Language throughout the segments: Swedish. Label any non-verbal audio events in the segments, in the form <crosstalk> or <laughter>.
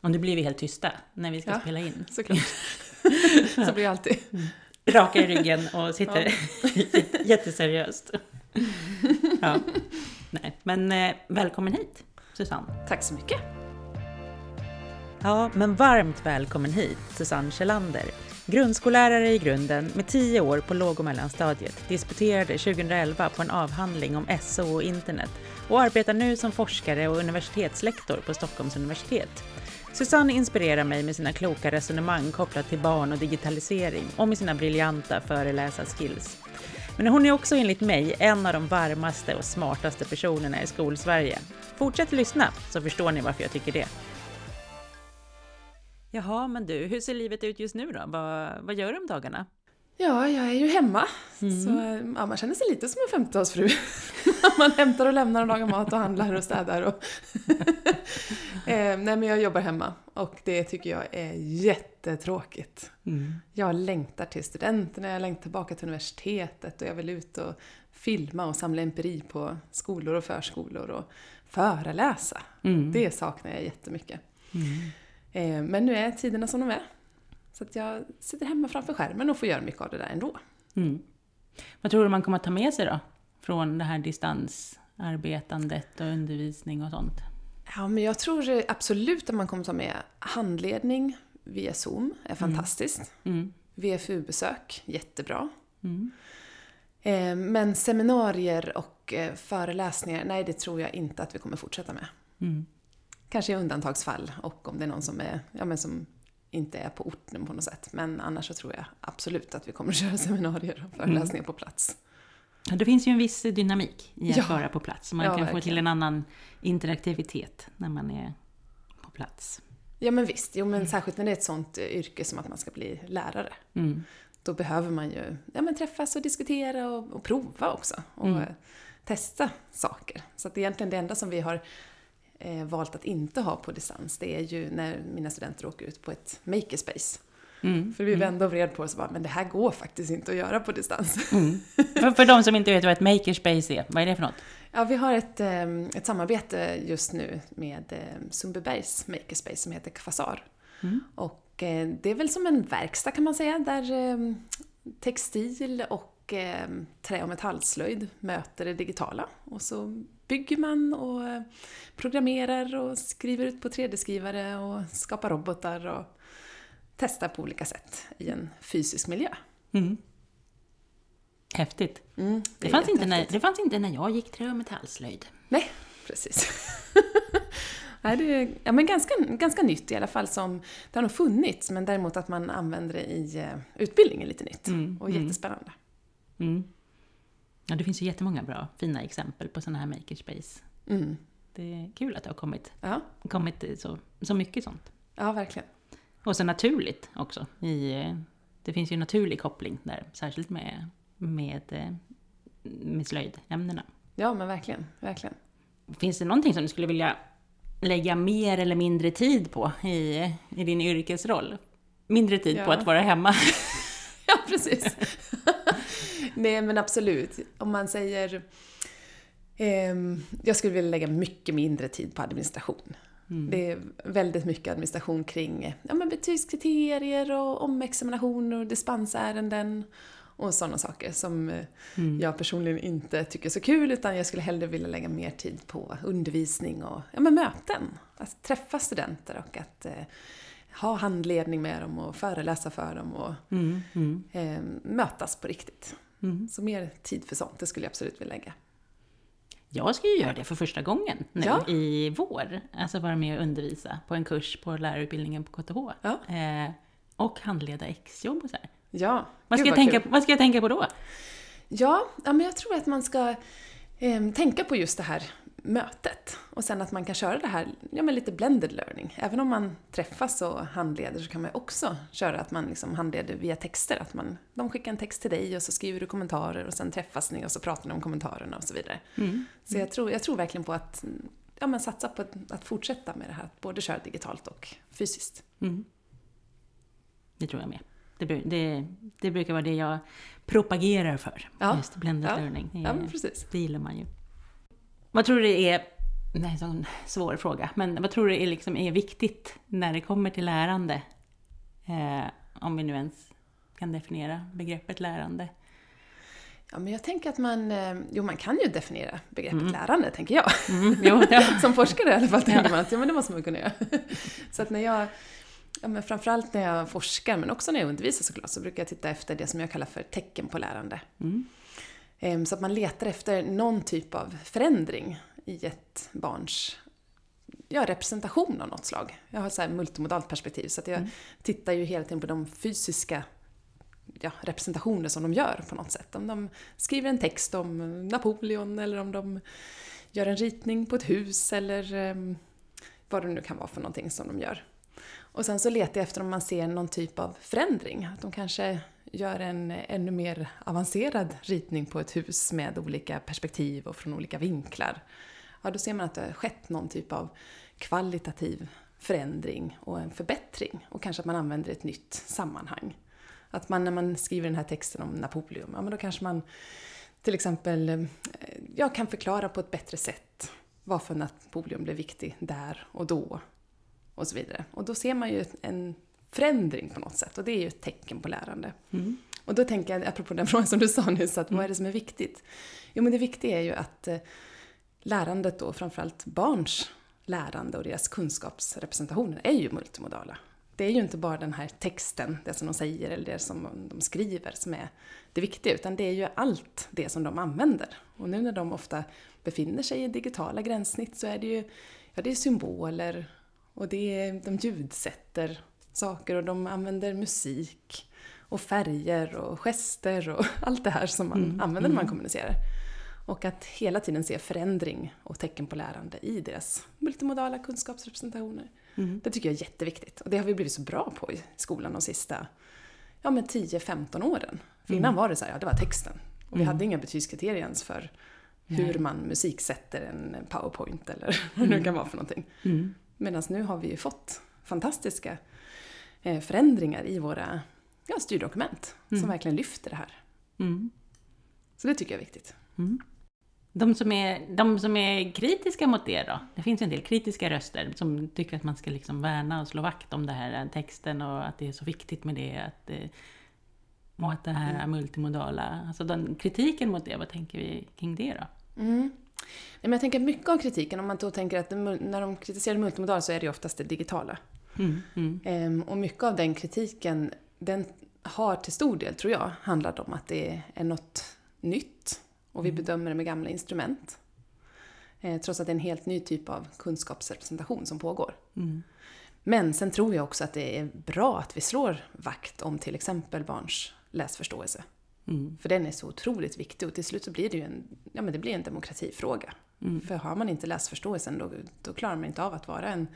Och nu blir vi helt tysta när vi ska Ja. spela in. Såklart. <laughs> Så blir det alltid. Raka i ryggen och sitter <laughs> jätteseriöst. Ja. Nej, men eh, välkommen hit, Susanne. Tack så mycket. Ja, men varmt välkommen hit, Susanne Kjellander. Grundskollärare i grunden med 10 år på låg och mellanstadiet, disputerade 2011 på en avhandling om SO och internet och arbetar nu som forskare och universitetslektor på Stockholms universitet. Susanne inspirerar mig med sina kloka resonemang kopplat till barn och digitalisering och med sina briljanta föreläsarskills. Men hon är också enligt mig en av de varmaste och smartaste personerna i skolsverige. Fortsätt lyssna så förstår ni varför jag tycker det. Jaha, men du, hur ser livet ut just nu då? Vad, vad gör du om dagarna? Ja, jag är ju hemma. Mm. Så ja, man känner sig lite som en 50-talsfru. <laughs> man hämtar och lämnar och lagar mat och handlar och städar. Och <laughs> eh, nej, men jag jobbar hemma och det tycker jag är jättetråkigt. Jag längtar till studenterna, jag längtar tillbaka till universitetet och jag vill ut och filma och samla empiri på skolor och förskolor och föreläsa. Mm. Det saknar jag jättemycket. Mm. Eh, men nu är tiderna som de är. Så att jag sitter hemma framför skärmen och får göra mycket av det där ändå. Mm. Vad tror du man kommer att ta med sig då? Från det här distansarbetandet och undervisning och sånt? Ja, men jag tror absolut att man kommer ta med handledning via Zoom, är fantastiskt. Mm. VFU-besök, jättebra. Mm. Eh, Men seminarier och eh, föreläsningar, nej det tror jag inte att vi kommer fortsätta med. Mm. Kanske i undantagsfall och om det är någon som, är, ja, men som inte är på orten på något sätt. Men annars så tror jag absolut att vi kommer att köra <laughs> seminarier och föreläsningar på plats. Det finns ju en viss dynamik i att Ja. vara på plats. Man Ja, kan få verkligen. till en annan interaktivitet när man är på plats. Ja men visst, jo men särskilt när det är ett sånt eh, yrke som att man ska bli lärare. Mm. Då behöver man ju ja, men träffas och diskutera och, och prova också. Och Mm. eh, testa saker. Så att egentligen det enda som vi har eh, valt att inte ha på distans, det är ju när mina studenter åker ut på ett makerspace. Mm. För vi vände och vred på oss och bara, men det här går faktiskt inte att göra på distans. Mm. För, för de som inte vet vad ett makerspace är, vad är det för något? Ja, vi har ett, eh, ett samarbete just nu med eh, Sundbybergs makerspace som heter Kvasar. Mm. Och eh, det är väl som en verkstad kan man säga, där textil och trä och metallslöjd möter det digitala. Och så bygger man och eh, programmerar och skriver ut på 3D-skrivare och skapar robotar och testar på olika sätt i en fysisk miljö. Mm. Häftigt. Mm, Det, är fanns inte när, det fanns inte när jag gick trä och metallslöjd. Nej, precis. <laughs> Nej, det är ja, men ganska, ganska nytt i alla fall. Som, det har nog funnits, men däremot att man använder det i eh, utbildningen lite nytt. Mm, Och mm. jättespännande. Mm. Ja, det finns ju jättemånga bra, fina exempel på sådana här makerspace. Mm. Det är kul att det har kommit, Ja, kommit så, så mycket sånt. ja, verkligen. Och så naturligt också. I, det finns ju en naturlig koppling där, särskilt med, med, med slöjdämnena. Ja, men verkligen. verkligen. Finns det någonting som du skulle vilja lägga mer eller mindre tid på i, i din yrkesroll? Mindre tid på Ja. att vara hemma? <laughs> Ja, precis. Nej, men absolut. Om man säger... ehm, jag skulle vilja lägga mycket mindre tid på administration. Mm. Det är väldigt mycket administration kring ja, men betygskriterier och omexaminationer och dispensärenden och sådana saker som eh, Mm. jag personligen inte tycker är så kul utan jag skulle hellre vilja lägga mer tid på undervisning och ja, men möten. Att träffa studenter och att eh, ha handledning med dem och föreläsa för dem och. Mm. eh, mötas på riktigt. Mm. Så mer tid för sånt, det skulle jag absolut vilja lägga. Jag ska ju göra det för första gången nu Ja. i vår. Alltså vara med och undervisa på en kurs på lärarutbildningen på KTH. Ja. Eh, och handleda exjobb och så här. Ja, Vad ska, jag tänka, kul. vad ska jag tänka på då? Ja, ja, men jag tror att man ska eh, tänka på just det här mötet. Och sen att man kan köra det här, ja men lite blended learning. Även om man träffas och handleder så kan man också köra att man liksom handleder via texter. Att man, de skickar en text till dig och så skriver du kommentarer och sen träffas ni och så pratar ni om kommentarerna och så vidare. Mm. Så jag tror, jag tror verkligen på att ja, men satsa på att, att fortsätta med det här, att både köra digitalt och fysiskt. Mm. Det tror jag med. Det, det, det brukar vara det jag propagerar för. Ja. Just blended Ja. learning. Det, Ja, precis. det gillar man ju. Vad tror du det är det är en svår fråga, men vad tror du är, liksom, är viktigt när det kommer till lärande? Eh, om vi nu ens kan definiera begreppet lärande. Ja, men jag tänker att man, eh, jo man kan ju definiera begreppet mm. lärande, tänker jag. Mm, jo, ja. <laughs> Som forskare i alla fall tänker ja. man att ja, men det måste man kunna göra. <laughs> Så att när jag, ja, men framförallt när jag forskar, men också när jag undervisar såklart, så brukar jag titta efter det som jag kallar för tecken på lärande. Mm. Ehm, så att man letar efter någon typ av förändring i ett barns ja, representation av något slag. Jag har ett multimodalt perspektiv så att jag mm. tittar ju hela tiden på de fysiska ja, representationer som de gör på något sätt. Om de skriver en text om Napoleon eller om de gör en ritning på ett hus eller um, vad det nu kan vara för någonting som de gör. Och sen så letar jag efter om man ser någon typ av förändring. Att de kanske gör en ännu mer avancerad ritning på ett hus med olika perspektiv och från olika vinklar. Ja, då ser man att det har skett någon typ av kvalitativ förändring och en förbättring. Och kanske att man använder ett nytt sammanhang. Att man när man skriver den här texten om Napoleon, ja men då kanske man till exempel eh, jag kan förklara på ett bättre sätt varför Napoleon blev viktig där och då. Och så vidare. Och då ser man ju en förändring på något sätt och det är ju ett tecken på lärande. Mm. Och då tänker jag, apropå den <laughs> frågan som du sa nyss, att mm. vad är det som är viktigt? Jo men det viktiga är ju att eh, lärandet då, framförallt barns lärande och deras kunskapsrepresentationer, är ju multimodala det är ju inte bara den här texten, det som de säger eller det som de skriver som är det viktiga, utan det är ju allt det som de använder. Och nu när de ofta befinner sig i digitala gränssnitt så är det ju ja, det är symboler och det är, de ljudsätter saker och de använder musik och färger och gester och <laughs> allt det här som man mm, använder när man mm. kommunicerar. Och att hela tiden se förändring och tecken på lärande i deras multimodala kunskapsrepresentationer. Mm. Det tycker jag är jätteviktigt. Och det har vi blivit så bra på i skolan de sista ja, 10-15 åren. För innan mm. var det så här, ja det var texten. Och vi mm. hade inga betygskriterier ens för hur man musiksätter en powerpoint eller <laughs> vad det nu kan vara för någonting. Mm. Medan nu har vi ju fått fantastiska eh, förändringar i våra ja, styrdokument som mm. verkligen lyfter det här. Mm. Så det tycker jag är viktigt. Mm. De som, är, de som är kritiska mot det då? Det finns ju en del kritiska röster som tycker att man ska liksom värna och slå vakt om den här texten och att det är så viktigt med det. Att, och att det här är multimodala. Alltså den kritiken mot det, vad tänker vi kring det då? Mm. Nej, men jag tänker mycket av kritiken, om man då tänker att när de kritiserar multimodala så är det ju oftast det digitala. Mm, mm. Ehm, och mycket av den kritiken, den har till stor del, tror jag, handlat om att det är något nytt och vi mm. bedömer det med gamla instrument. Eh, trots att det är en helt ny typ av kunskapsrepresentation som pågår. Mm. Men sen tror jag också att det är bra att vi slår vakt om till exempel barns läsförståelse. Mm. För den är så otroligt viktig och till slut så blir det ju en, ja, men det blir en demokratifråga. Mm. För har man inte läsförståelsen då, då klarar man inte av att vara en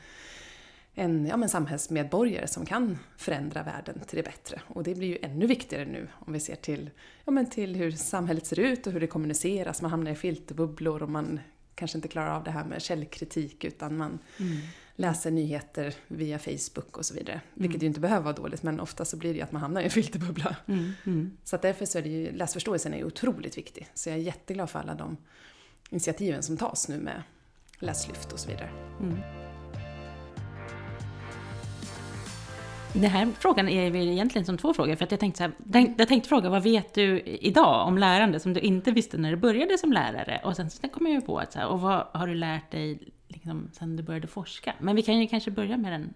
en ja, men samhällsmedborgare som kan förändra världen till det bättre. Och det blir ju ännu viktigare nu om vi ser till, ja, men till hur samhället ser ut och hur det kommuniceras. Man hamnar i filterbubblor och man kanske inte klarar av det här med källkritik utan man mm. Läser nyheter via Facebook och så vidare. Mm. Vilket ju inte behöver vara dåligt men ofta så blir det ju att man hamnar i en <laughs> filterbubbla. Mm. mm. Så att därför så är det ju, läsförståelsen är ju otroligt viktig. Så jag är jätteglad för alla de initiativen som tas nu med läslyft och så vidare. Den här frågan är väl egentligen som två frågor. För att jag, tänkte så här, jag tänkte fråga, vad vet du idag om lärande som du inte visste när du började som lärare? Och sen, sen kom jag på att, så här, och vad har du lärt dig liksom, sen du började forska? Men vi kan ju kanske börja med den,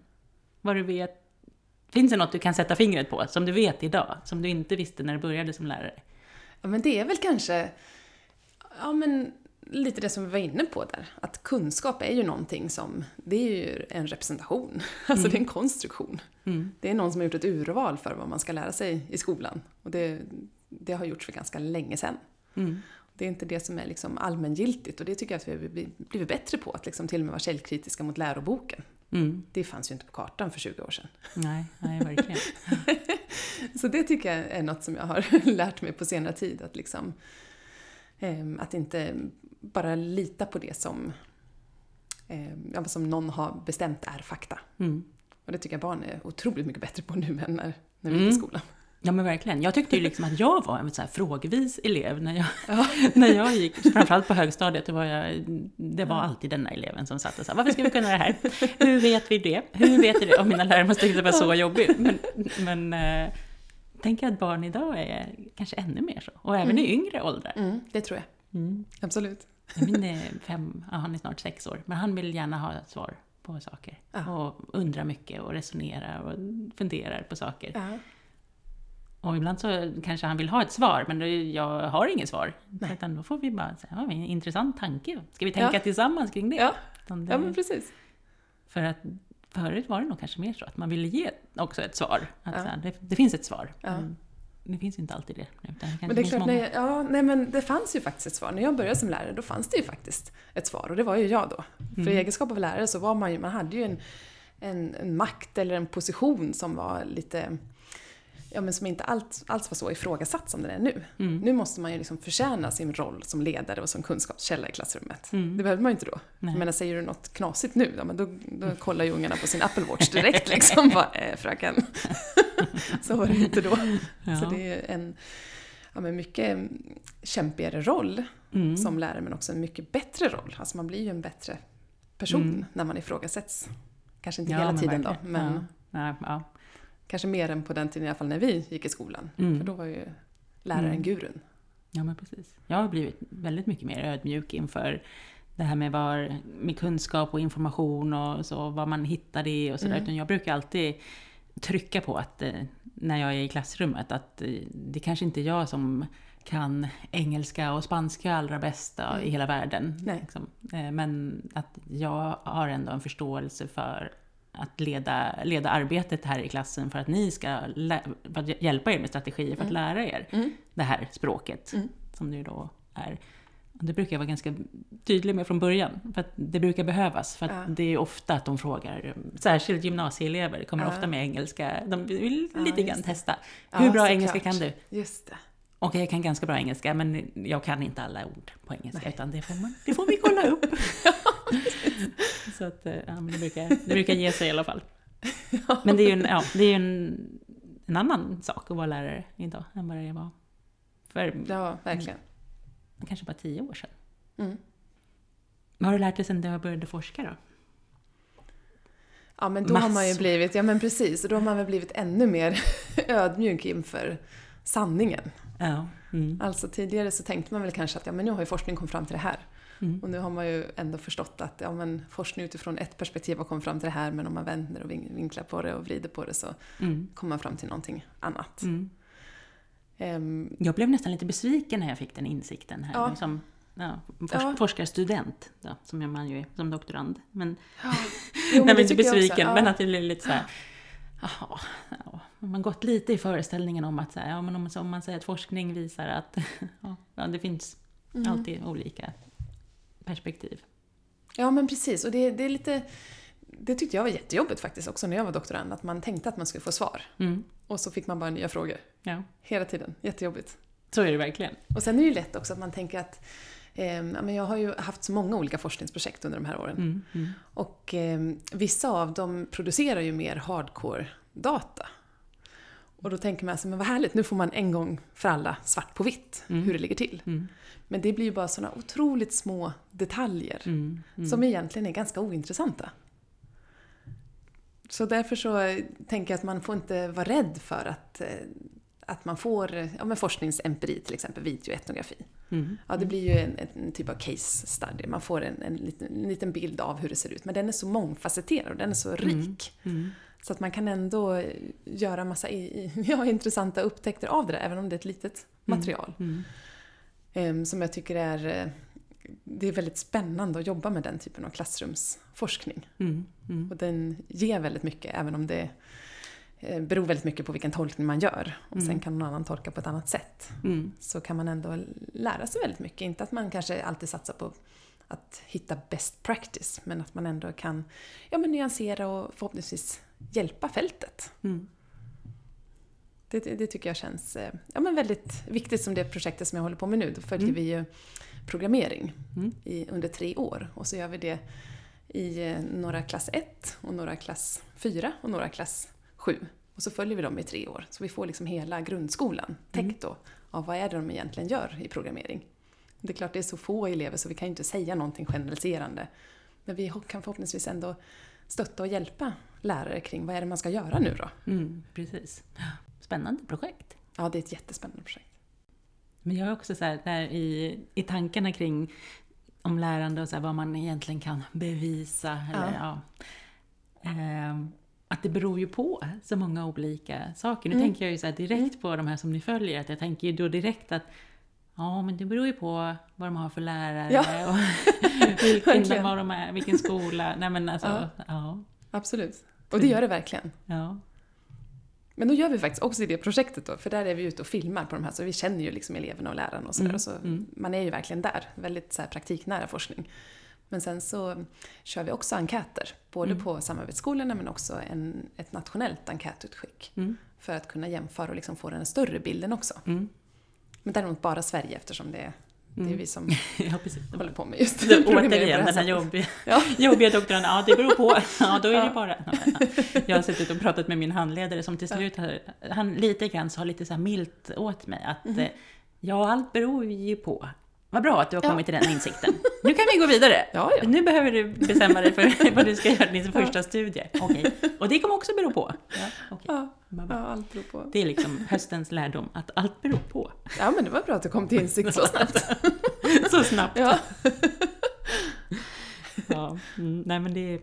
vad du vet. Finns det något du kan sätta fingret på som du vet idag, som du inte visste när du började som lärare? Ja, men det är väl kanske, ja men lite det som vi var inne på där, att kunskap är ju någonting som, det är ju en representation, <laughs> alltså mm. det är en konstruktion. Mm. Det är någon som har gjort ett urval för vad man ska lära sig i skolan. Och det, det har gjorts för ganska länge sedan. Mm. Det är inte det som är liksom allmängiltigt och det tycker jag att vi har blivit bättre på, att liksom till och med vara källkritiska mot läroboken. Mm. Det fanns ju inte på kartan för 20 år sedan. Nej, nej verkligen. <laughs> Så det tycker jag är något som jag har <laughs> lärt mig på senare tid, att liksom Ehm, att inte bara lita på det som, ehm, som någon har bestämt är fakta. Mm. Och det tycker jag barn är otroligt mycket bättre på nu än när, när vi mm. gick i skolan. Ja men verkligen. Jag tyckte ju liksom att jag var en så här frågvis elev när jag, ja. <laughs> när jag gick, framförallt på högstadiet, då var jag, det var alltid den där eleven som satt och sa varför ska vi kunna det här? Hur vet vi det? Hur vet vi det? Och mina lärare måste tycka det var så jobbigt. Men, men äh, tänker att barn idag är kanske ännu mer så. Och även mm. i yngre åldrar. Mm, det tror jag. Mm. Absolut. Min är fem, ja, han är snart sex år, men han vill gärna ha svar på saker. Ja. Och undrar mycket och resonerar och funderar på saker. Ja. Och ibland så kanske han vill ha ett svar, men jag har inget svar. Nej. Utan då får vi bara säga, ja, en intressant tanke. Ska vi tänka ja. tillsammans kring det? Ja, det, ja men precis. För att förut var det nog kanske mer så att man ville ge också ett svar. Att ja. här, det, det, finns ett svar. Ja. Det finns inte alltid det. Utan det men det är klart, nej, ja, nej men det fanns ju faktiskt ett svar. När jag började som lärare, då fanns det ju faktiskt ett svar. Och det var ju jag då. Mm. För i egenskap av lärare så var man ju, man hade ju en, en, en makt eller en position som var lite ja, men som inte alls, alls var så ifrågasatt som den är nu. Mm. Nu måste man ju liksom förtjäna sin roll som ledare och som kunskapskälla i klassrummet. Mm. Det behöver man ju inte då. Nej. Menar, säger du något knasigt nu, ja, men då, då kollar ju ungarna på sin Apple Watch direkt <laughs> liksom. Bara, äh, fröken. <laughs> så var det inte då. Ja. Så det är en ja, men mycket kämpigare roll mm. som lärare, men också en mycket bättre roll. Alltså man blir ju en bättre person mm. när man ifrågasätts. Kanske inte ja, hela tiden verkligen. då, men... Ja. Ja, Kanske mer än på den tiden i alla fall när vi gick i skolan. Mm. För då var ju läraren mm. gurun. Ja, men precis. Jag har blivit väldigt mycket mer ödmjuk inför det här med, var, med kunskap och information och så, vad man hittar det och sådär. Mm. jag brukar alltid trycka på att eh, när jag är i klassrummet, att eh, det kanske inte är jag som kan engelska och spanska allra bästa mm. i hela världen. Liksom. Eh, men att jag har ändå en förståelse för att leda, leda arbetet här i klassen för att ni ska för att hjälpa er med strategier för att mm. lära er mm. det här språket mm. som det då är. Det brukar jag vara ganska tydlig med från början, för att det brukar behövas. För ja. det är ofta att de frågar, särskilt gymnasieelever kommer ja. ofta med engelska, de vill ja, lite grann testa. Hur bra engelska klart. kan du? Just det. Och jag kan ganska bra engelska, men jag kan inte alla ord på engelska, Nej. utan det får, man, det får vi kolla upp. <laughs> <laughs> Så att, eh, ja, men det, brukar, det brukar ge sig i alla fall. <laughs> Men det är ju en, ja, det är en, en annan sak att vara lärare idag än vad det var för ja, verkligen. kanske bara tio år sedan. Mm. Vad har du lärt dig sedan du började forska då? Ja men då Massor. har man ju blivit, ja men precis, då har man väl blivit ännu mer <laughs> ödmjuk inför sanningen. Ja. Mm. Alltså tidigare så tänkte man väl kanske att ja men nu har ju forskningen kommit fram till det här. Mm. Och nu har man ju ändå förstått att ja, men forskning utifrån ett perspektiv har kommit fram till det här men om man vänder och vinklar på det och vrider på det så mm. kommer man fram till någonting annat. Mm. Um, jag blev nästan lite besviken när jag fick den insikten här. Ja. Som ja, forsk ja. forskarstudent, då, som man ju är som doktorand. Men, ja. <laughs> jo, men inte besviken, men att det blev lite så här, Jaha, ja, man gått lite i föreställningen om att så här, ja, men om, om man säger att forskning visar att <laughs> ja, det finns mm. alltid olika perspektiv. Ja, men precis. Och det, det, är lite... Det tyckte jag var jättejobbigt faktiskt också när jag var doktorand, att man tänkte att man skulle få svar. Mm. Och så fick man bara nya frågor. Ja. Hela tiden. Jättejobbigt. Så är det verkligen. Och sen är det ju lätt också att man tänker att eh, men jag har ju haft så många olika forskningsprojekt under de här åren. Mm, mm. Och eh, vissa av dem producerar ju mer hardcore-data. Och då tänker man sig, men vad härligt, nu får man en gång för alla svart på vitt mm. hur det ligger till. Mm. Men det blir ju bara sådana otroligt små detaljer mm, mm. som egentligen är ganska ointressanta. Så därför så tänker jag att man får inte vara rädd för att, eh, att man får ja, men forskningsempiri, till exempel videoetnografi. Mm, ja, det blir ju en, en, typ av case study. Man får en, en, liten, en liten bild av hur det ser ut. Men den är så mångfacetterad och den är så mm, rik. Mm. Så att man kan ändå göra massa <laughs> ja, intressanta upptäckter av det där, även om det är ett litet mm, material. Ehm, som jag tycker är eh, det är väldigt spännande att jobba med den typen av klassrumsforskning. Mm, mm. Och den ger väldigt mycket, även om det eh, beror väldigt mycket på vilken tolkning man gör. Och mm. sen kan någon annan tolka på ett annat sätt. Mm. Så kan man ändå lära sig väldigt mycket. Inte att man kanske alltid satsar på att hitta best practice, men att man ändå kan ja, men nyansera och förhoppningsvis hjälpa fältet. Mm. Det, det, tycker jag känns eh, ja, men väldigt viktigt som det projektet som jag håller på med nu. Då följer mm. vi ju programmering mm. i, under tre år och så gör vi det i eh, några klass 1 och några klass 4 och några klass 7. Och så följer vi dem i tre år. Så vi får liksom hela grundskolan täckt då av vad är det de egentligen gör i programmering. Det är klart det är så få elever så vi kan ju inte säga någonting generaliserande. Men vi kan förhoppningsvis ändå stötta och hjälpa lärare kring vad är det man ska göra nu då. Mm, precis. Spännande projekt. Ja, det är ett jättespännande projekt. Men jag är också så här, där i, i tankarna kring om lärande och så här, vad man egentligen kan bevisa. Eller, ja. Ehm, att det beror ju på så många olika saker. Nu Mm. tänker jag ju så direkt på de här som ni följer, att jag tänker ju då direkt att Ja, men det beror ju på vad de har för lärare Ja. och <laughs> vilken, vad de är, vilken skola. Nej men alltså, Ja. ja. Absolut. Och det gör det verkligen. ja. Men då gör vi faktiskt också i det projektet då, för där är vi ute och filmar på de här, så vi känner ju liksom eleverna och lärarna och sådär. Mm, så mm. Man är ju verkligen där, väldigt så praktiknära forskning. Men sen så kör vi också enkäter, både Mm. på samarbetsskolorna men också en, ett nationellt enkätutskick. Mm. För att kunna jämföra och liksom få den större bilden också. Mm. Men däremot bara Sverige eftersom det är, det är Mm. vi som <laughs> ja precis. <laughs> håller på med just det <laughs> Återigen den här jobbiga, Ja. jobbiga doktorn. Ja, det beror på. Ja, då är det Ja. bara... Ja, Jag har suttit och pratat med min handledare som till slut har, han lite grann sa lite så här milt åt mig att Mhm. eh, ja, allt beror ju på. Vad bra att du har kommit till den insikten. Nu kan vi gå vidare. <laughs> Nu behöver du bestämma dig för <laughs> vad du ska göra din första studie. Okej. Och det kommer också bero på. Ja, bra. ja, allt beror på. Det är liksom höstens lärdom, att allt beror på. Ja, men det var bra att du kom till insikt så snabbt. <laughs> Så snabbt. Ja. Ja, mm, nej men det är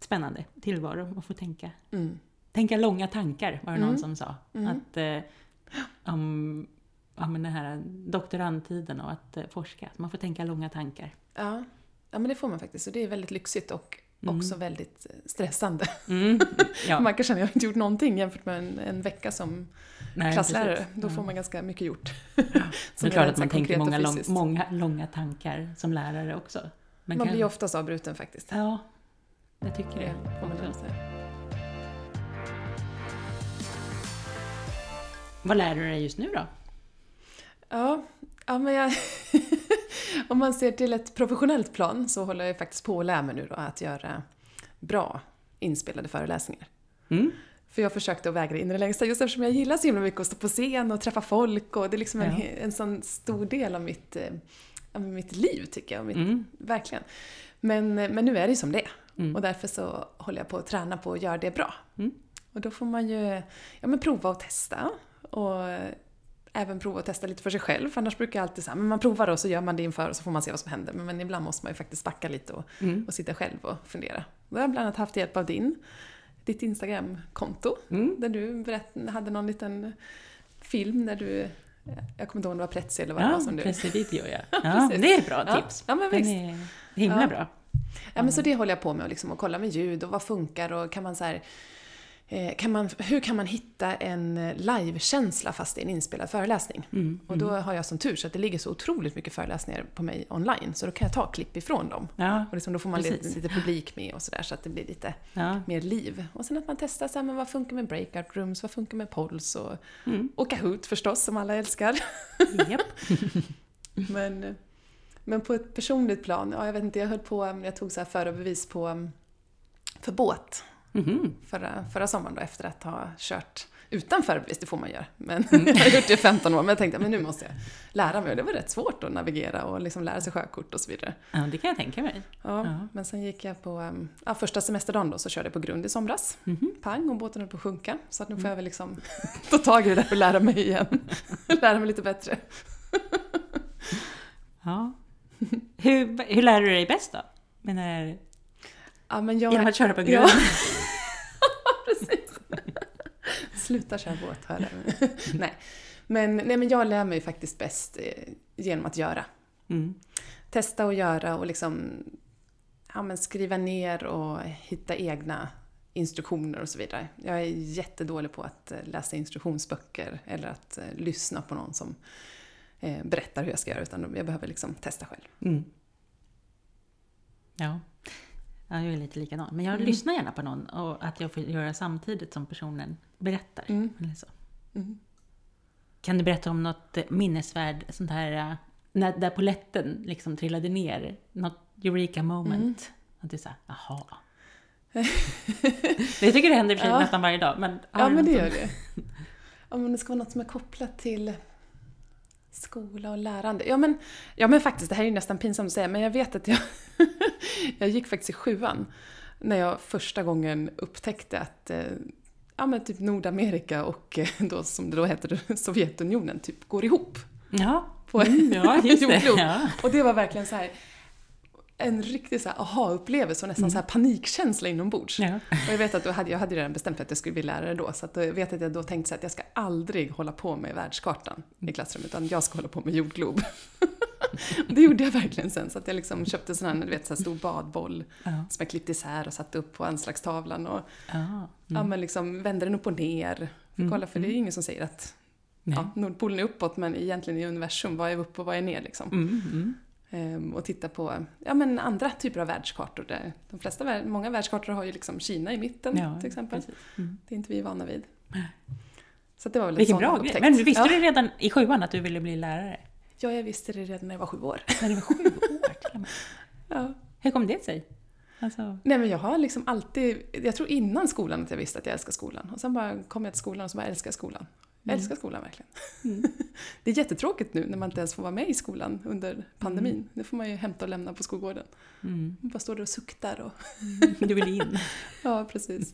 spännande tillvaro att få tänka. Mm. Tänka långa tankar var det någon Mm. som sa. Mm. Att eh, om, om den här doktorandtiden och att eh, forska, man får tänka långa tankar. Ja. ja, men det får man faktiskt. Och det är väldigt lyxigt och Mm. också väldigt eh, stressande. Mm. Ja, <laughs> Man kan känna att jag inte gjort någonting jämfört med en, en vecka som nej, klasslärare. precis. Då Ja. får man ganska mycket gjort. <laughs> Det Som är klart att man tänker många, lång, många långa tankar som lärare också. Men Man kan- blir oftast avbruten faktiskt. Ja, jag tycker Det det. får man också. Vad lär du dig just nu då? Ja, ja men jag... <laughs> Om man ser till ett professionellt plan så håller jag faktiskt på att lära mig nu då att göra bra inspelade föreläsningar. Mm. För jag försökte att i det längsta just eftersom jag gillar så himla mycket att stå på scen och träffa folk och det är liksom en, Ja. en sån stor del av mitt, eh, av mitt liv tycker jag. Mitt, Mm. Verkligen. Men, men nu är det ju som det är. Mm. Och därför så håller jag på att träna på att göra det bra. Mm. Och då får man ju ja, men prova och testa. Och även prova och testa lite för sig själv. För annars brukar jag alltid säga, men man provar och så gör man det inför och så får man se vad som händer. Men, men ibland måste man ju faktiskt backa lite och, Mm. och sitta själv och fundera. Då har jag bland annat haft hjälp av din, ditt Instagram-konto. Mm. Där du berätt, hade någon liten film där du, jag kommer inte ihåg om det var Pretzi eller vad det var Ja, som du... pressvideo <laughs> ja. ja. Det är ett bra Ja, tips. ja, men Den visst. är himla Ja. bra. Ja, men så det håller jag på med, och liksom, att kolla med ljud och vad funkar och kan man så här, kan man, hur kan man hitta en eh, livekänsla fast det är en inspelad föreläsning? Mm. Och då har jag som tur så att det ligger så otroligt mycket föreläsningar på mig online så då kan jag ta klipp ifrån dem. Ja, Och liksom, då får man lite, lite publik med och sådär så att det blir lite ja. mer liv. Och sen att man testar så här, men vad funkar med breakout rooms, vad funkar med polls och, Mm. och Kahoot förstås som alla älskar. <laughs> Japp. <laughs> Men, men på ett personligt plan, ja, jag vet inte, jag höll på, jag tog så här förarbevis på för båt Mhm. förra, förra sommaren då, efter att ha kört utan förarbevis, det får man göra. Men Mm. <laughs> jag har gjort det i 15 år, men jag tänkte men nu måste jag lära mig. Och det var rätt svårt att navigera och liksom lära sig sjökort och så vidare. Ja, det kan jag tänka mig. Ja, Ja. Men sen gick jag på, um, ja, första semesterdagen då så körde jag på grund i somras. Mhm. Pang, och båten höll på att sjunka. Så att nu får Mm. jag väl liksom <laughs> ta tag i det där och lära mig igen. <laughs> lära mig lite bättre. Ja. Hur, hur lär du dig bäst då? Menar, Ja, men jag... genom att köra på Ja. <laughs> Precis. Sluta köra båt, hör jag. nej. Men, nej, men jag lär mig faktiskt bäst eh, genom att göra. Mm. Testa och göra och liksom ja, men skriva ner och hitta egna instruktioner och så vidare. Jag är jättedålig på att eh, läsa instruktionsböcker eller att eh, lyssna på någon som berättar hur jag ska göra, utan jag behöver liksom testa själv. Mm. Ja. Ja, jag är lite likadan. Men jag Mm. lyssnar gärna på någon och att jag får göra samtidigt som personen berättar. Mm. Eller så. Mm. Kan du berätta om något minnesvärd sånt här, eh, när, där poletten liksom trillade ner? Något eureka moment? Mm. Att du sa, jaha. <laughs> Jag tycker det händer för Ja. nästan varje dag. Men, Ja, men det gör det. Ja, men det ska vara något som är kopplat till skola och lärande. Ja, men, ja, men faktiskt, det här är ju nästan pinsamt att säga, men jag vet att jag, <laughs> <laughs> jag gick faktiskt i sjuan när jag första gången upptäckte att eh, ja, men typ Nordamerika och eh, då, som det då hette <laughs> Sovjetunionen typ går ihop. Ja, På mm, ja just det. Ja. Och det var verkligen så här en riktig så aha-upplevelse och nästan så här panikkänsla inombords. Ja. Och jag vet att då hade, jag hade redan bestämt mig att jag skulle bli lärare då, så att jag vet att jag då tänkte så att jag ska aldrig hålla på med världskartan i klassrummet, utan jag ska hålla på med jordglob. <laughs> Det gjorde jag verkligen sen, så att jag liksom köpte sån här, du vet, så här stor badboll Ja. som jag klippte isär och satte upp på anslagstavlan och Ja. ja, men liksom vände den upp och ner. För, Mm, kolla, för det är ju ingen som säger att Nej. ja, Nordpolen är uppåt, men egentligen i universum, vad är upp och vad är ner liksom? Mm, mm. Ehm, och titta på ja, men andra typer av världskartor. Där de flesta, många världskartor har ju liksom Kina i mitten Ja, till exempel. Mm. Det är inte vi vana vid. Så det var väl en Vilken bra grej. upptäckt. Men visste ja. du redan i sjuan att du ville bli lärare? Ja, jag visste det redan när jag var sju år. När du var sju år till och med. <laughs> Ja. Hur kom det sig? Alltså, Nej men jag har liksom alltid, jag tror innan skolan att jag visste att jag älskar skolan. Och sen bara kom jag till skolan och så bara älskar jag skolan. Jag älskar skolan verkligen. Mm. <laughs> Det är jättetråkigt nu när man inte ens får vara med i skolan under pandemin. Mm. Nu får man ju hämta och lämna på skolgården. mm. Man bara står där och suktar och Du ville in. <laughs> Ja, precis.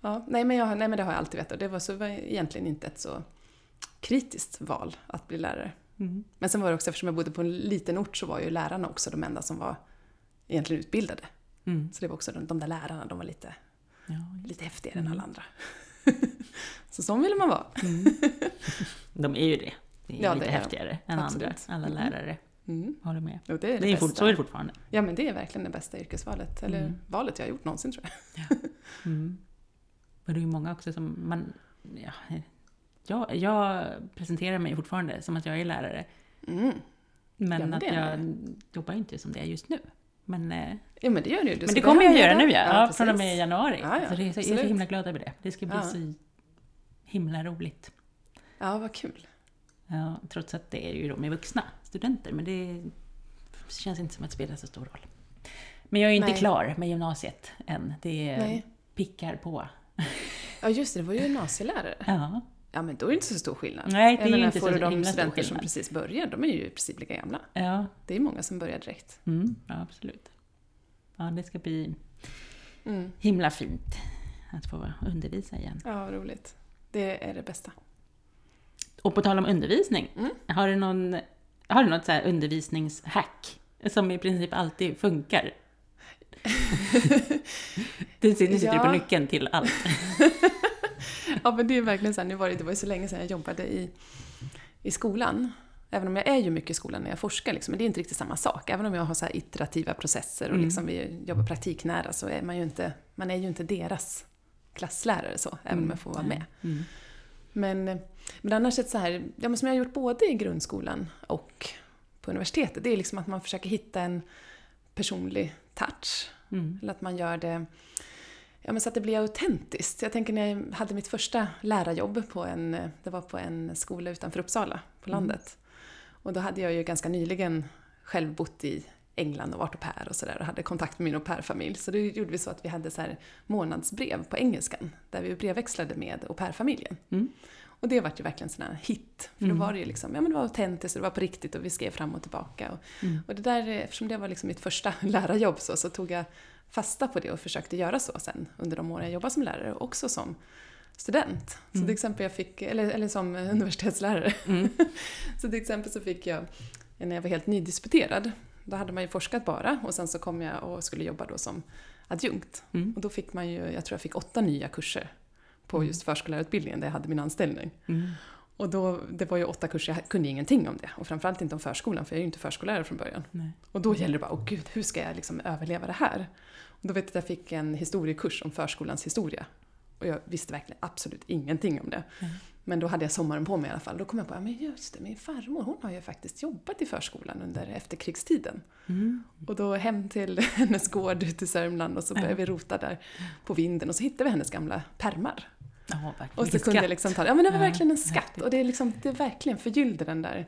Ja, nej, men jag, nej, men det har jag alltid vetat. Det var, så, var egentligen inte ett så kritiskt val att bli lärare. Mm. Men sen var det också, eftersom jag bodde på en liten ort så var ju lärarna också de enda som var egentligen utbildade. Mm. Så det var också de, de där lärarna, de var lite, Ja, lite häftigare än Mm. alla andra. <laughs> så sån ville man vara. Mm. <laughs> De är ju det. Det är Ja, lite det är de. häftigare än Absolut. andra. Alla lärare. Mm. Håller med. Och det är det, Det är fort, så är det fortfarande. Ja, men det är verkligen det bästa yrkesvalet. Eller Mm. valet jag har gjort någonsin tror jag. Mm. Men det är ju många också som man... Ja, jag, jag presenterar mig fortfarande som att jag är lärare. Mm. Men Ja, att jag jobbar inte som det är just nu. Men, eh, Ja, men det gör du ju. Du men det kommer jag göra nu ja. ja precis. från och med januari. Ja, ja, så det jag är så himla glad över det. Det ska bli Ja. så himla roligt. Ja, vad kul. Ja, trots att det är ju då med vuxna studenter. Men det känns inte som att det spelar så stor roll. Men jag är inte Nej. klar med gymnasiet än. Det Nej. pickar på. Ja, just det. Det var ju gymnasielärare. Ja, Ja, men då är det inte så stor skillnad. Nej, det är ju menar, inte får så du de studenter som precis börjar, de är ju i princip lika gamla. ja, Det är många som börjar direkt. mm, ja absolut. Ja, det ska bli Mm. himla fint att få undervisa igen. Ja, roligt. Det är det bästa. Och på tal om undervisning, Mm. har du någon har du något så här undervisningshack som i princip alltid funkar? <laughs> Du sitter du på Ja. nyckeln till allt. <laughs> <laughs> Ja, men det är verkligen så här, nu var det, det var ju så länge sedan jag jobbade i, i skolan. Även om jag är ju mycket i skolan när jag forskar, liksom, men det är inte riktigt samma sak. Även om jag har så iterativa processer och Mm. liksom vi jobbar praktiknära så är man ju inte, man är ju inte deras klasslärare så, även om jag får vara med. Mm. Men, men annars är det så här, ja, men som jag har gjort både i grundskolan och på universitetet, det är liksom att man försöker hitta en personlig touch. Mm. Eller att man gör det ja, men så att det blir autentiskt. Jag tänker när jag hade mitt första lärarjobb på en, det var på en skola utanför Uppsala, på Mm. landet. Och då hade jag ju ganska nyligen själv bott i England och varit au pair och sådär och hade kontakt med min au pair-familj. Så då gjorde vi så att vi hade så här månadsbrev på engelskan där vi brevväxlade med au pair-familjen. Mm. Och det var ju verkligen sån här hit. För Mm. då var det ju liksom, ja men det var autentiskt och det var på riktigt och vi skrev fram och tillbaka. Och, Mm. och det där, eftersom det var liksom mitt första <laughs> lärarjobb så, så tog jag fasta på det och försökte göra så sen under de år jag jobbade som lärare och också som student. Så Mm. till exempel jag fick, eller, eller som universitetslärare. Mm. <laughs> Så till exempel så fick jag, när jag var helt nydisputerad, då hade man ju forskat bara och sen så kom jag och skulle jobba då som adjunkt. Mm. Och då fick man ju, jag tror jag fick åtta nya kurser på Mm. just förskollärarutbildningen där jag hade min anställning. Mm. Och då, det var ju åtta kurser, jag kunde ingenting om det. Och framförallt inte om förskolan, för jag är ju inte förskollärare från början. Nej. Och då gäller det bara, åh gud, hur ska jag liksom överleva det här? Då vet jag att jag fick en historiekurs om förskolans historia. Och jag visste verkligen absolut ingenting om det. Nej. Men då hade jag sommaren på mig i alla fall. Då kom jag på, ja men just det, min farmor hon har ju faktiskt jobbat i förskolan under efterkrigstiden. Mm. Och då hem till <laughs> hennes gård ute i Sörmland och så började Ja. vi rota där på vinden och så hittade vi hennes gamla pärmar. Verkligen. Och så kunde jag liksom ta Ja men det var verkligen en skatt. Och det, är liksom, det verkligen förgyllde den där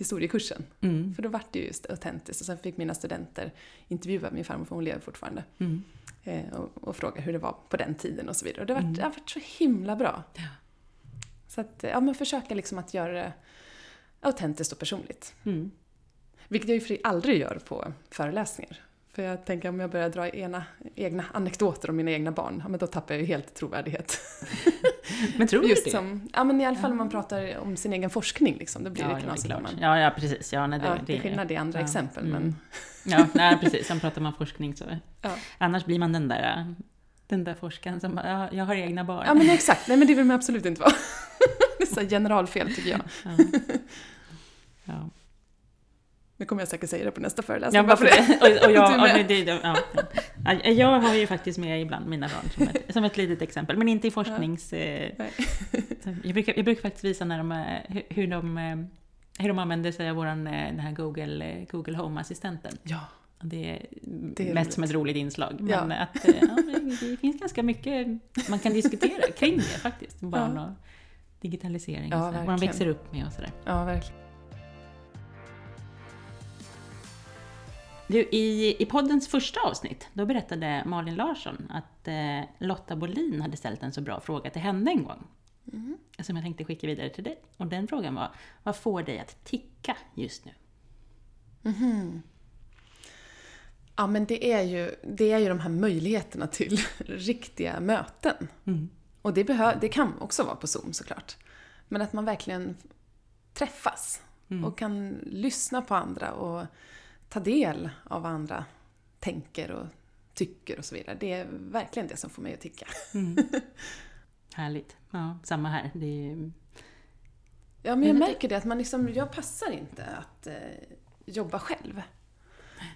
historiekursen. Mm. För då vart det ju just autentiskt och sen fick mina studenter intervjua min farmor, för hon lever fortfarande. Mm. Eh, och, och fråga hur det var på den tiden och så vidare. Och det har varit, Mm. har varit så himla bra. Ja. Så att, ja men försöka liksom att göra det autentiskt och personligt. Mm. Vilket jag ju aldrig gör på föreläsningar. För jag tänker om jag börjar dra ena, egna anekdoter om mina egna barn, ja, men då tappar jag ju helt trovärdighet. <laughs> Men tror du Just det? som, ja men i alla fall om man pratar om sin egen forskning liksom, då blir ja, det knasigt. när man, Ja, ja, precis. Ja, nej, det, ja, det, det är skillnad i andra ja, exempel mm. men Ja, nej, precis. Sen pratar man forskning så. Ja. Annars blir man den där, den där forskaren som bara, ja, jag har egna barn. Ja men exakt, nej men det vill man absolut inte vara. <laughs> det är så generalfel tycker jag. Ja. Ja. Nu kommer jag säkert säga det på nästa föreläsning. Ja, varför det? Och, och jag, <laughs> och det, ja, ja. jag har ju faktiskt med ibland mina barn som ett, som ett litet exempel, men inte i forsknings... Eh, Nej. jag, brukar, jag brukar faktiskt visa när de, är- hur- de, eh, hur de använder sig av våran, eh, den här Google, eh, Google Home-assistenten. Ja, Det är, Det är mest roligt. som ett roligt inslag. Ja. Men att, eh, ja, det, finns ganska mycket man kan diskutera kring det faktiskt. Barn Ja. och digitalisering. Ja, och man verkligen. växer upp med och sådär. ja verkligen. Du, i, I poddens första avsnitt, då berättade Malin Larsson att eh, Lotta Bolin hade ställt en så bra fråga till henne en gång. Mm. Som jag tänkte skicka vidare till dig. Och den frågan var, vad får dig att ticka just nu? Mhm. Ja men det är, ju, det är ju de här möjligheterna till <laughs> riktiga möten. Och det, behö- det kan också vara på Zoom såklart. Men att man verkligen träffas Mm. och kan lyssna på andra och ta del av vad andra tänker och tycker och så vidare. Det är verkligen det som får mig att ticka. <laughs> Härligt. Ja, samma här. Det är, Ja, men jag märker det att man liksom, jag passar inte att eh, jobba själv.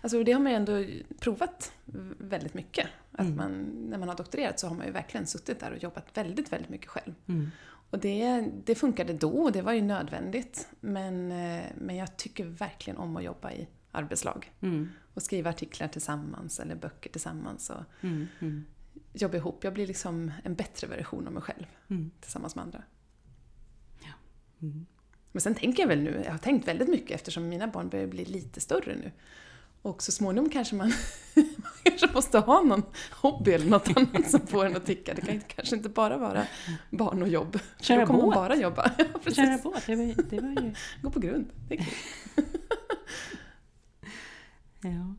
Alltså det har man ju ändå provat väldigt mycket. Att Mm. man, när man har doktorerat så har man ju verkligen suttit där och jobbat väldigt, väldigt mycket själv. mm. Och det, det funkade då och det var ju nödvändigt. Men, eh, men jag tycker verkligen om att jobba i arbetslag. Mm. Och skriva artiklar tillsammans eller böcker tillsammans och Mm. Mm. jobba ihop. Jag blir liksom en bättre version av mig själv Mm. tillsammans med andra. Mm. Men sen tänker jag väl nu, jag har tänkt väldigt mycket eftersom mina barn börjar bli lite större nu. Och så småningom kanske man, <laughs> man kanske måste ha någon hobby eller något annat som får en att ticka. Det kan kanske inte bara vara barn och jobb. Köra då kommer båt. bara jobba. <laughs> Ja, precis. Köra båt, det var, det var ju... Gå på grund. Det är kul. <laughs> Ja.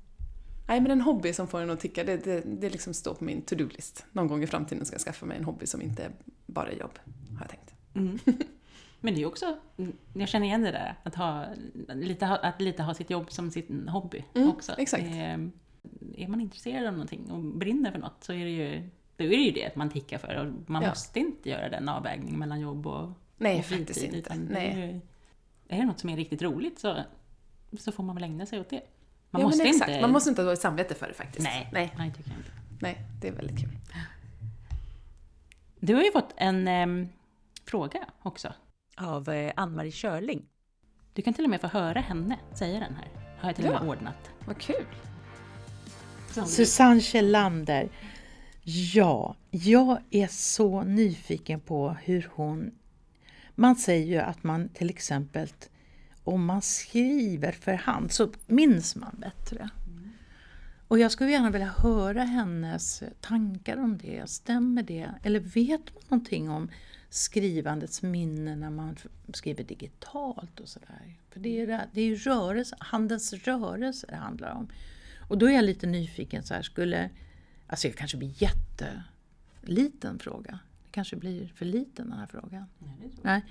Nej men en hobby som får en att ticka, det, det, det liksom står på min to-do-list. Någon gång i framtiden ska jag skaffa mig en hobby som inte bara är jobb, har jag tänkt. Mm. <laughs> Men det är också, jag känner igen det där, att, ha, lite, att lite ha sitt jobb som sin hobby Mm, också. exakt. Är, är man intresserad av någonting och brinner för något så är det ju, då är det ju det man tickar för och man Ja. måste inte göra den avvägningen mellan jobb och, Nej, och fritid. faktiskt inte. Nej. Är det något som är riktigt roligt så, så får man väl ägna sig åt det. Man ja, måste men exakt. inte... Man måste inte ha dåligt samvete för det faktiskt. Nej, Nej, nej, tycker jag inte. nej, det är väldigt kul. Du har ju fått en em, fråga också. av eh, Ann-Marie Körling. Du kan till och med få höra henne säga den här. Har jag till och med Ja. ordnat. Vad kul. Susanne Kjellander. Ja, jag är så nyfiken på hur hon... Man säger ju att man till exempel om man skriver för hand så minns man bättre. Och jag skulle gärna vilja höra hennes tankar om det. Stämmer det? Eller vet man någonting om skrivandets minne när man skriver digitalt och sådär? För det är, det det är ju rörelse, handens rörelse det handlar om. Och då är jag lite nyfiken så här, skulle... Alltså det kanske blir jätteliten fråga. Det kanske blir för liten den här frågan. Nej,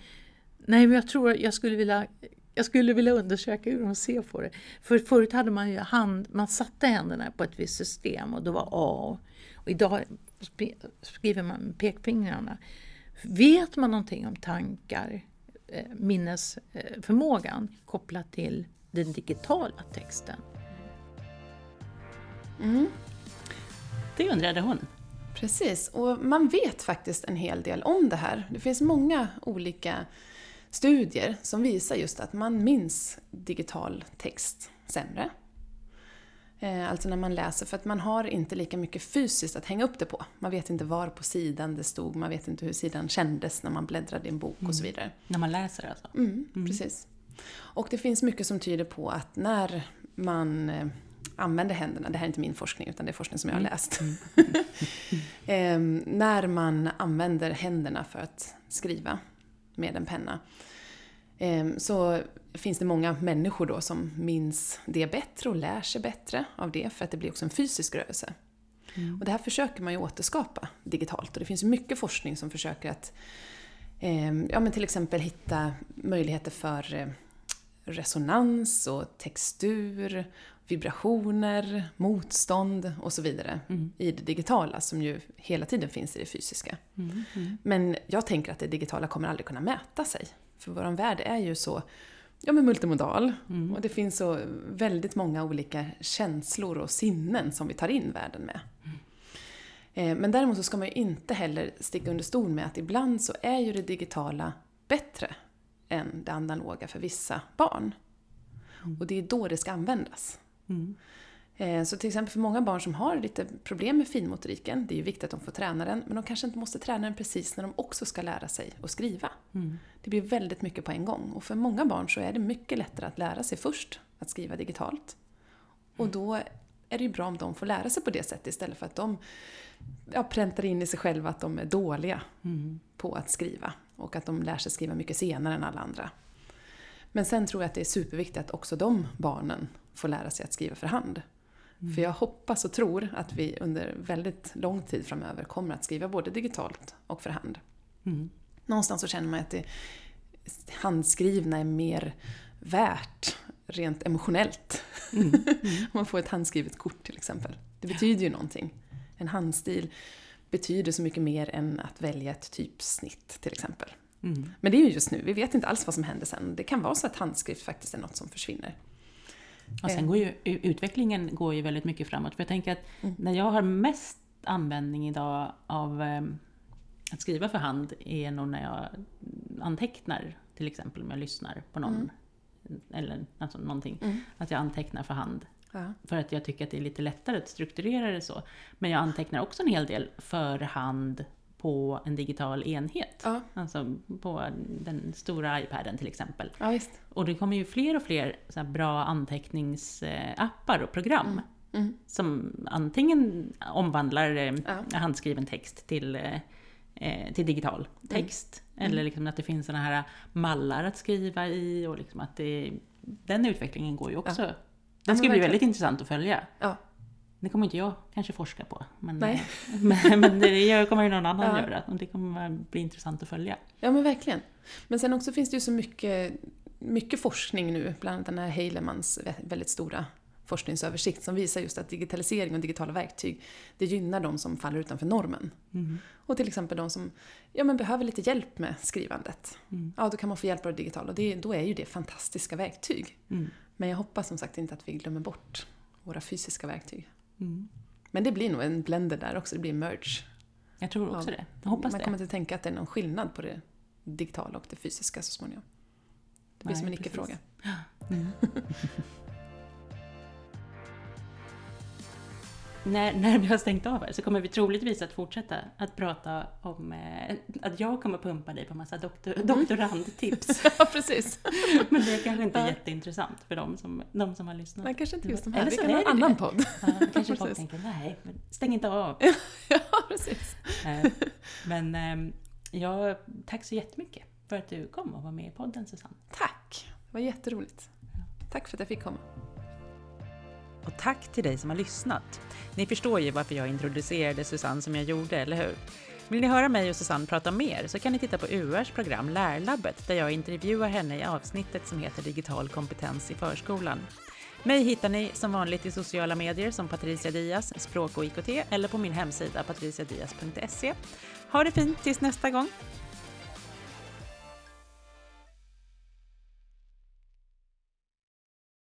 Nej men jag tror jag skulle vilja jag skulle vilja undersöka hur de ser på det. För förut hade man ju hand, man satte händerna på ett visst system och det var A. Och idag skriver man med pekfingrarna. Vet man någonting om tankar, eh, minnesförmågan kopplat till den digitala texten? Mm. Det undrade hon. Precis, och man vet faktiskt en hel del om det här. Det finns många olika studier som visar just att man minns digital text sämre. Eh, Alltså när man läser, för att man har inte lika mycket fysiskt att hänga upp det på. Man vet inte var på sidan det stod, man vet inte hur sidan kändes när man bläddrade i en bok och så vidare. När man läser alltså. Mm, Precis. Och det finns mycket som tyder på att när man eh, använder händerna, det här är inte min forskning utan det är forskning som jag har läst. <laughs> eh, när man använder händerna för att skriva med en penna eh, så finns det många människor då som minns det bättre och lär sig bättre av det för att det blir också en fysisk rörelse. Mm. Och det här försöker man ju återskapa digitalt och det finns mycket forskning som försöker att eh, ja, men till exempel hitta möjligheter för eh, resonans och textur, vibrationer, motstånd och så vidare mm. i det digitala som ju hela tiden finns i det fysiska. Mm. Mm. Men jag tänker att det digitala kommer aldrig kunna mäta sig. För vår värld är ju så ja, men multimodal mm. och det finns så väldigt många olika känslor och sinnen som vi tar in världen med. Mm. Eh, men däremot så ska man ju inte heller sticka under stol med att ibland så är ju det digitala bättre än det analoga för vissa barn. Mm. Och det är då det ska användas. Mm. Eh, så till exempel för många barn som har lite problem med finmotoriken, det är ju viktigt att de får träna den, men de kanske inte måste träna den precis när de också ska lära sig att skriva. Mm. Det blir väldigt mycket på en gång. Och för många barn så är det mycket lättare att lära sig först att skriva digitalt. Och då är det ju bra om de får lära sig på det sättet istället för att de ja, präntar in i sig själva att de är dåliga mm. på att skriva. Och att de lär sig skriva mycket senare än alla andra. Men sen tror jag att det är superviktigt att också de barnen får lära sig att skriva för hand. Mm. För jag hoppas och tror att vi under väldigt lång tid framöver kommer att skriva både digitalt och för hand. Mm. Någonstans så känner man att det handskrivna är mer värt rent emotionellt. Mm. <laughs> Mm. Om man får ett handskrivet kort till exempel. Det betyder ju någonting. En handstil betyder så mycket mer än att välja ett typsnitt till exempel. Mm. Men det är ju just nu, vi vet inte alls vad som händer sen. Det kan vara så att handskrift faktiskt är något som försvinner. Och sen går ju utvecklingen går ju väldigt mycket framåt. För jag tänker att mm. när jag har mest användning idag av um, att skriva för hand är nog när jag antecknar, till exempel om jag lyssnar på någon. Mm. Eller alltså någonting. Mm. Att jag antecknar för hand. Ja. För att jag tycker att det är lite lättare att strukturera det så. Men jag antecknar också en hel del för hand på en digital enhet. Ja. Alltså på den stora iPaden till exempel. Ja, och det kommer ju fler och fler så bra anteckningsappar och program. Mm. Mm. Som antingen omvandlar eh, ja. handskriven text till, eh, till digital text. Mm. Eller liksom att det finns såna här mallar att skriva i och liksom att det, den utvecklingen går ju också. Den ska bli väldigt intressant att följa. Det kommer inte jag kanske forska på. Men, Nej. <laughs> men, men det kommer ju någon annan ja. göra. Och det kommer bli intressant att följa. Ja men verkligen. Men sen också finns det ju så mycket, mycket forskning nu, bland annat den här Heilemans väldigt stora forskningsöversikt som visar just att digitalisering och digitala verktyg det gynnar de som faller utanför normen. Mm. Och till exempel de som ja, men behöver lite hjälp med skrivandet. Mm. Ja, då kan man få hjälp av det digitala och det, då är ju det fantastiska verktyg. Mm. Men jag hoppas som sagt inte att vi glömmer bort våra fysiska verktyg. Mm. Men det blir nog en blender där också, det blir merge. Jag tror också ja. det. Jag hoppas Man kommer inte tänka att det är någon skillnad på det digitala och det fysiska så småningom. Det blir Nej, som en icke-fråga. Mm. <laughs> när, när vi har stängt av här så kommer vi troligtvis att fortsätta att prata om eh, att jag kommer pumpa dig på massa doktor, mm. doktorandtips. <laughs> ja, precis. <laughs> Men det är kanske inte är jätteintressant för de som, de som har lyssnat. Nej, kanske inte just de här. Eller så vi kan ha en annan det. podd. Ja, kanske <laughs> folk tänker, nej, men stäng inte av. ja, precis. Eh, men ehm, ja, tack så jättemycket för att du kom och var med i podden Susanne. Tack! Det var jätteroligt. Tack för att jag fick komma. Och tack till dig som har lyssnat. Ni förstår ju varför jag introducerade Susanne som jag gjorde, eller hur? Vill ni höra mig och Susanne prata mer så kan ni titta på URs program Lärlabbet där jag intervjuar henne i avsnittet som heter Digital kompetens i förskolan. Mig hittar ni som vanligt i sociala medier som Patricia Diaz, språk och IKT eller på min hemsida patriciadiaz.se. Ha det fint tills nästa gång!